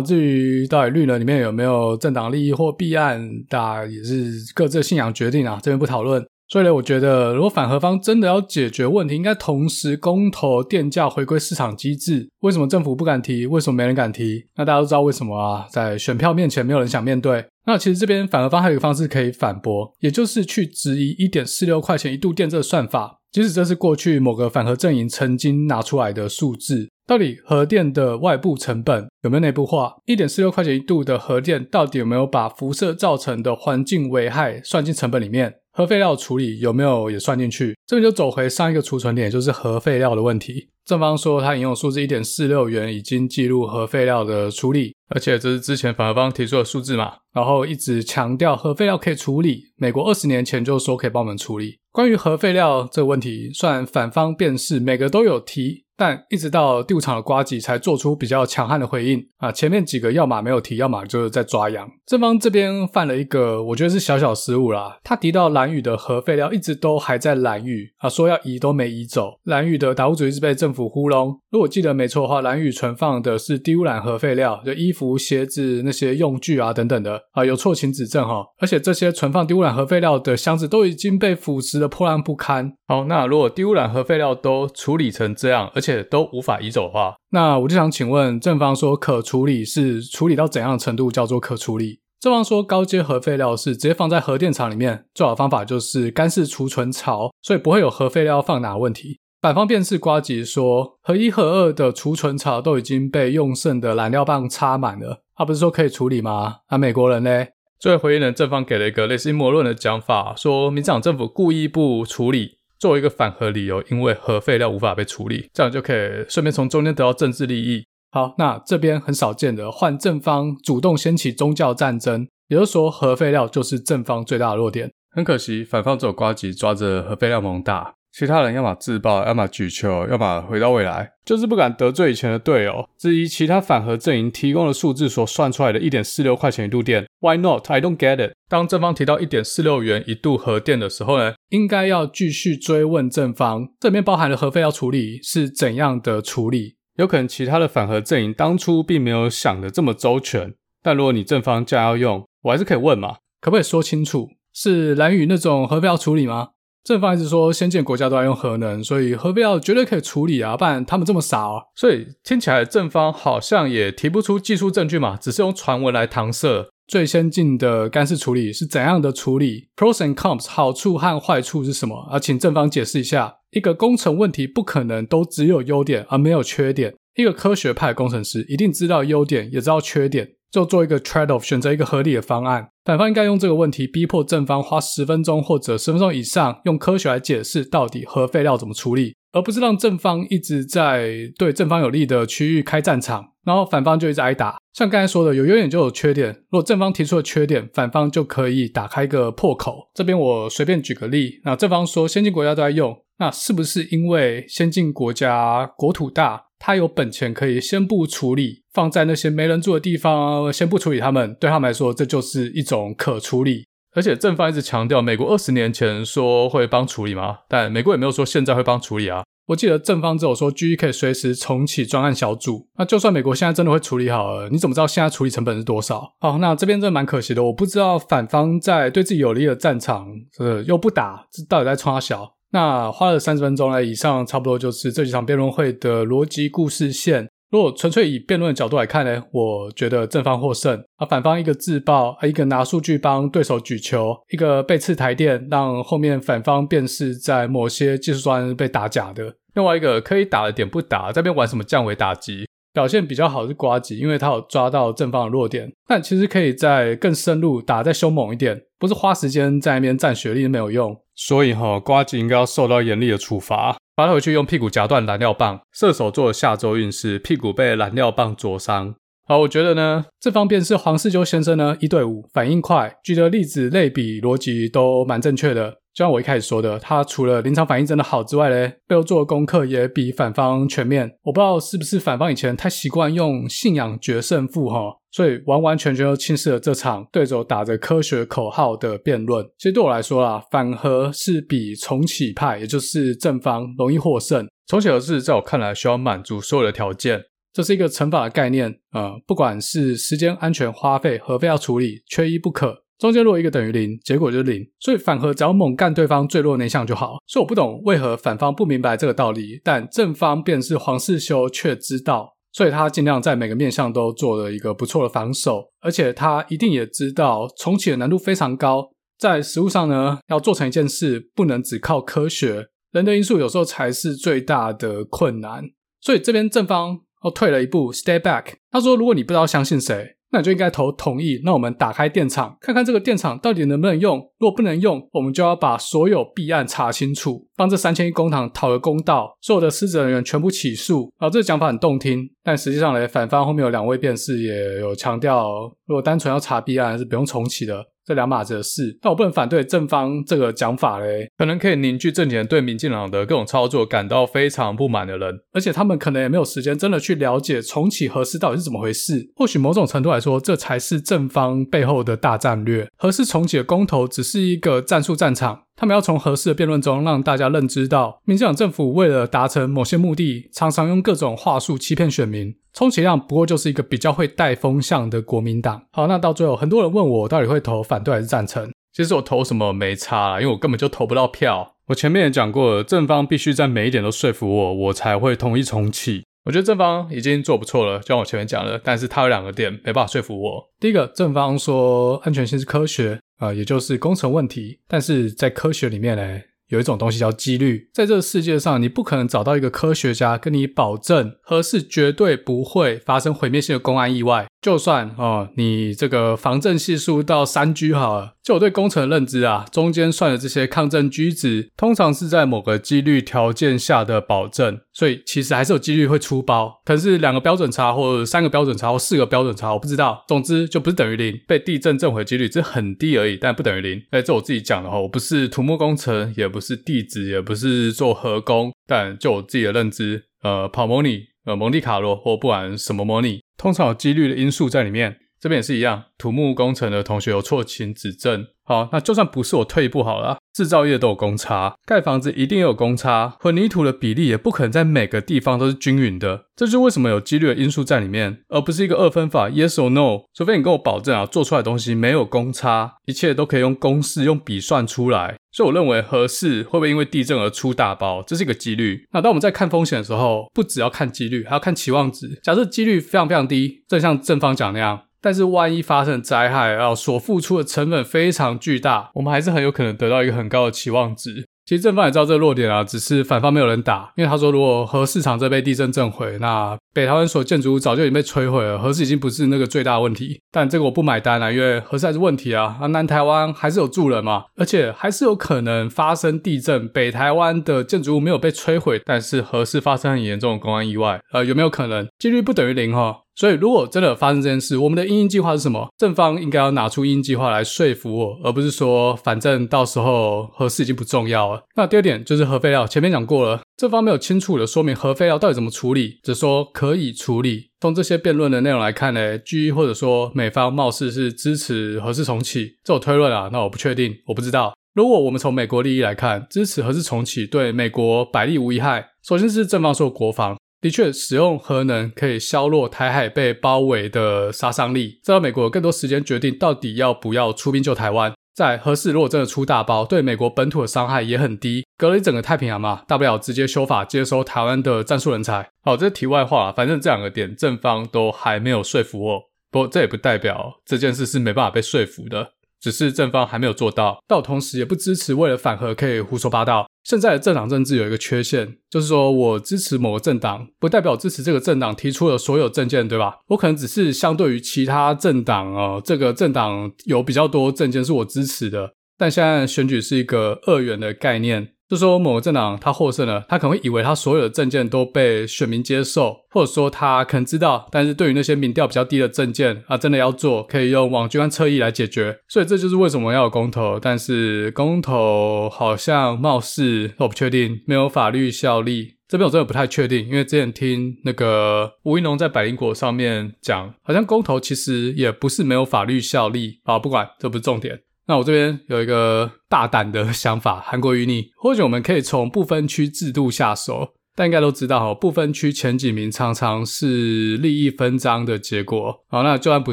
至于到底绿能里面有没有政党利益或弊案，大家也是各自信仰决定啊，这边不讨论。所以呢，我觉得如果反核方真的要解决问题，应该同时公投电价回归市场机制。为什么政府不敢提？为什么没人敢提？那大家都知道为什么啊？在选票面前，没有人想面对。那其实这边反核方还有一个方式可以反驳，也就是去质疑一点四六块钱一度电这个算法，即使这是过去某个反核阵营曾经拿出来的数字。到底核电的外部成本有没有内部化？一点四六块钱一度的核电到底有没有把辐射造成的环境危害算进成本里面？核废料处理有没有也算进去？这边就走回上一个储存点，就是核废料的问题。正方说他引用数字一点四六元已经计入核废料的处理，而且这是之前反方提出的数字嘛，然后一直强调核废料可以处理。美国二十年前就说可以帮我们处理。关于核废料这个问题，虽然反方辩士每个都有提。但一直到第五场的呱吉才做出比较强悍的回应啊，前面几个要么没有提，要么就是在抓羊。正方这边犯了一个我觉得是小小失误啦，他提到蓝屿的核废料一直都还在蓝屿啊，说要移都没移走。蓝屿的达悟族一直被政府府糊弄。如果记得没错的话，蓝宇存放的是低污染核废料，就衣服、鞋子那些用具啊等等的啊，有错请指正哈。而且这些存放低污染核废料的箱子都已经被腐蚀的破烂不堪。好，那如果低污染核废料都处理成这样，而且都无法移走的话，那我就想请问，正方说可处理是处理到怎样的程度叫做可处理？正方说高阶核废料是直接放在核电厂里面，最好的方法就是干式储存槽，所以不会有核废料放哪问题。反方辩士瓜吉说，核一、核二的储存槽都已经被用剩的燃料棒插满了，他、啊、不是说可以处理吗？那、啊、美国人呢？作为回应人，正方给了一个类似阴谋论的讲法，说民进党政府故意不处理，作为一个反核理由，因为核废料无法被处理，这样就可以顺便从中间得到政治利益。好，那这边很少见的换正方主动掀起宗教战争，也就是说核废料就是正方最大的弱点。很可惜，反方只有瓜吉抓着核废料猛打。其他人要么自爆，要么举球，要么回到未来，就是不敢得罪以前的队友。质疑其他反核阵营提供的数字所算出来的一点四六块钱一度电，Why not? I don't get it。当正方提到一点四六元一度核电的时候呢，应该要继续追问正方，这里面包含的核废料处理是怎样的处理？有可能其他的反核阵营当初并没有想的这么周全，但如果你正方这样要用，我还是可以问嘛，可不可以说清楚？是蓝宇那种核废料处理吗？正方一直说先进国家都在用核能，所以核废料绝对可以处理啊，不然他们这么傻啊。所以听起来正方好像也提不出技术证据嘛，只是用传闻来搪塞。最先进的干式处理是怎样的处理？Pros and cons，好处和坏处是什么？啊，请正方解释一下。一个工程问题不可能都只有优点而没有缺点，一个科学派工程师一定知道优点，也知道缺点。就做一个 trade off，选择一个合理的方案。反方应该用这个问题逼迫正方花十分钟或者十分钟以上，用科学来解释到底核废料怎么处理，而不是让正方一直在对正方有利的区域开战场，然后反方就一直挨打。像刚才说的，有优点就有缺点。如果正方提出了缺点，反方就可以打开一个破口。这边我随便举个例，那正方说先进国家都在用，那是不是因为先进国家国土大？他有本钱可以先不处理，放在那些没人住的地方，先不处理他们，对他们来说，这就是一种可处理。而且正方一直强调，美国二十年前说会帮处理吗？但美国也没有说现在会帮处理啊。我记得正方只有说 GE 可以随时重启专案小组。那就算美国现在真的会处理好了，你怎么知道现在处理成本是多少？好，那这边真的蛮可惜的，我不知道反方在对自己有利的战场，呃，又不打，这到底在冲三小？那花了三十分钟来，以上差不多就是这几场辩论会的逻辑故事线。如果纯粹以辩论的角度来看呢，我觉得正方获胜，而反方一个自爆，一个拿数据帮对手举球，一个被刺台电，让后面反方便是在某些技术端被打假的。另外一个可以打的点不打，在边玩什么降维打击？表现比较好是呱吉，因为他有抓到正方的弱点，但其实可以再更深入打，再凶猛一点，不是花时间在那边占学历没有用。所以哈，呱吉应该要受到严厉的处罚，罚他回去用屁股夹断燃料棒。射手座下周运势，屁股被燃料棒灼伤。好，我觉得呢，这方面是黄世修先生呢一对五，反应快，举的例子类比逻辑都蛮正确的。就像我一开始说的，他除了临场反应真的好之外嘞，背后做的功课也比反方全面。我不知道是不是反方以前太习惯用信仰决胜负哈，所以完完全全都轻视了这场对手打着科学口号的辩论。其实对我来说啦，反核是比重启派，也就是正方容易获胜。重启核是在我看来需要满足所有的条件，这是一个乘法的概念啊、呃，不管是时间、安全、花费、核废要处理，缺一不可。中间如果一个等于零，结果就是零。所以反核只要猛干对方最弱那项就好。所以我不懂为何反方不明白这个道理，但正方便是黄世修却知道，所以他尽量在每个面向都做了一个不错的防守，而且他一定也知道重启的难度非常高，在实务上呢，要做成一件事，不能只靠科学，人的因素有时候才是最大的困难。所以这边正方哦退了一步，stay back。他说，如果你不知道相信谁。那你就应该投同意。那我们打开电厂，看看这个电厂到底能不能用。如果不能用，我们就要把所有弊案查清楚，帮这三千亿公帑讨个公道，所有的失职人员全部起诉。啊，这个讲法很动听，但实际上呢，反方后面有两位辩士也有强调，如果单纯要查弊案，是不用重启的。这两码子的事。但我不能反对正方这个讲法嘞，可能可以凝聚正前对民进党的各种操作感到非常不满的人，而且他们可能也没有时间真的去了解重启核四到底是怎么回事。或许某种程度来说，这才是正方背后的大战略。核四重启的公投只是一个战术战场。他们要从合适的辩论中让大家认知到，民进党政府为了达成某些目的，常常用各种话术欺骗选民。充其量不过就是一个比较会带风向的国民党。好，那到最后，很多人问我，我到底会投反对还是赞成？其实我投什么没差啦，因为我根本就投不到票。我前面也讲过了，正方必须在每一点都说服我，我才会同意重启。我觉得正方已经做不错了，就像我前面讲的，但是他有两个点没办法说服我。第一个，正方说安全性是科学。啊、也就是工程问题，但是在科学里面呢，有一种东西叫几率。在这个世界上，你不可能找到一个科学家跟你保证核是绝对不会发生毁灭性的公安意外。就算哦，你这个防震系数到三 G 好了，就我对工程的认知啊，中间算的这些抗震居值，通常是在某个几率条件下的保证，所以其实还是有几率会出包，可是两个标准差，或者三个标准差，或四个标准差，我不知道。总之就不是等于零，被地震震毁几率只是很低而已，但不等于零。哎，这我自己讲的哈，我不是土木工程，也不是弟子，也不是做和工，但就我自己的认知，呃，跑模拟。呃，蒙地卡罗或不管什么模拟，通常有几率的因素在里面。这边也是一样，土木工程的同学有错，请指正。好，那就算不是我退一步好了，制造业都有公差，盖房子一定有公差，混凝土的比例也不可能在每个地方都是均匀的。这就是为什么有几率的因素在里面，而不是一个二分法，yes or no。除非你跟我保证啊，做出来的东西没有公差，一切都可以用公式、用笔算出来。所以我认为合适会不会因为地震而出大包，这是一个几率。那当我们在看风险的时候，不只要看几率，还要看期望值。假设几率非常非常低，正像正方讲那样。但是万一发生灾害，啊所付出的成本非常巨大，我们还是很有可能得到一个很高的期望值。其实正方也知道这个弱点啊，只是反方没有人打，因为他说如果核四厂这被地震震毁，那北台湾所建筑物早就已经被摧毁了，核四已经不是那个最大的问题。但这个我不买单啊，因为核四还是问题啊，啊南台湾还是有住人嘛，而且还是有可能发生地震，北台湾的建筑物没有被摧毁，但是核四发生很严重的公安意外，呃有没有可能？几率不等于零哈。所以，如果真的发生这件事，我们的因应计划是什么？正方应该要拿出因应计划来说服我，而不是说反正到时候核四已经不重要了。那第二点就是核废料，前面讲过了，正方没有清楚的说明核废料到底怎么处理，只说可以处理。从这些辩论的内容来看呢，G 或者说美方貌似是支持核四重启，这我推论啊，那我不确定，我不知道。如果我们从美国利益来看，支持核四重启对美国百利无一害。首先是正方说国防。的确，使用核能可以削弱台海被包围的杀伤力，这让美国更多时间决定到底要不要出兵救台湾。在核四如果真的出大包，对美国本土的伤害也很低，隔了一整个太平洋嘛，大不了直接修法接收台湾的战术人才。好，这是题外话，反正这两个点正方都还没有说服我。不过这也不代表这件事是没办法被说服的，只是正方还没有做到。但我同时也不支持为了反核可以胡说八道。现在的政党政治有一个缺陷，就是说我支持某个政党，不代表支持这个政党提出的所有政见，对吧？我可能只是相对于其他政党哦，这个政党有比较多政见是我支持的，但现在选举是一个二元的概念。就说某个政党他获胜了，他可能会以为他所有的政见都被选民接受，或者说他可能知道，但是对于那些民调比较低的政见啊，真的要做，可以用网军和侧翼来解决。所以这就是为什么要有公投，但是公投好像貌似我不确定，没有法律效力。这边我真的不太确定，因为之前听那个吴怡农在百灵果上面讲，好像公投其实也不是没有法律效力。啊，不管，这不是重点。那我这边有一个大胆的想法，韩国瑜你，或许我们可以从不分区制度下手。但应该都知道哈，不分区前几名常常是利益分赃的结果。好，那就算不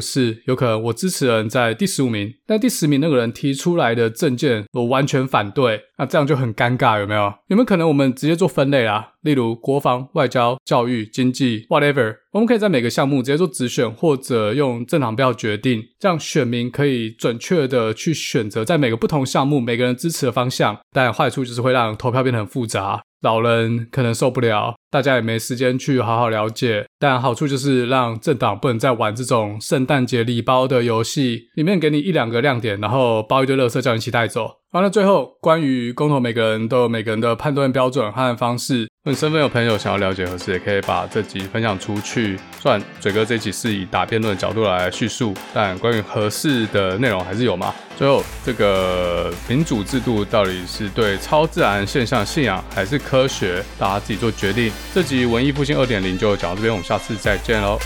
是，有可能我支持人在第十五名，但第十名那个人提出来的政见我完全反对，那这样就很尴尬，有没有？有没有可能我们直接做分类啦？例如国防、外交、教育、经济，whatever，我们可以在每个项目直接做直选，或者用政党票决定，这样选民可以准确的去选择在每个不同项目每个人支持的方向。但坏处就是会让投票变得很复杂。老人可能受不了，大家也没时间去好好了解。但好处就是让政党不能再玩这种圣诞节礼包的游戏，里面给你一两个亮点，然后包一堆乐色叫你一起带走。完了，最后关于公投，每个人都有每个人的判断标准和方式。如果你身边有朋友想要了解核四，也可以把这集分享出去。虽然嘴哥这集是以打辩论的角度来叙述，但关于合适的内容还是有嘛。最后，这个民主制度到底是对超自然现象信仰，还是科学？大家自己做决定。这集文艺复兴二点零就讲到这边，我们下次再见喽。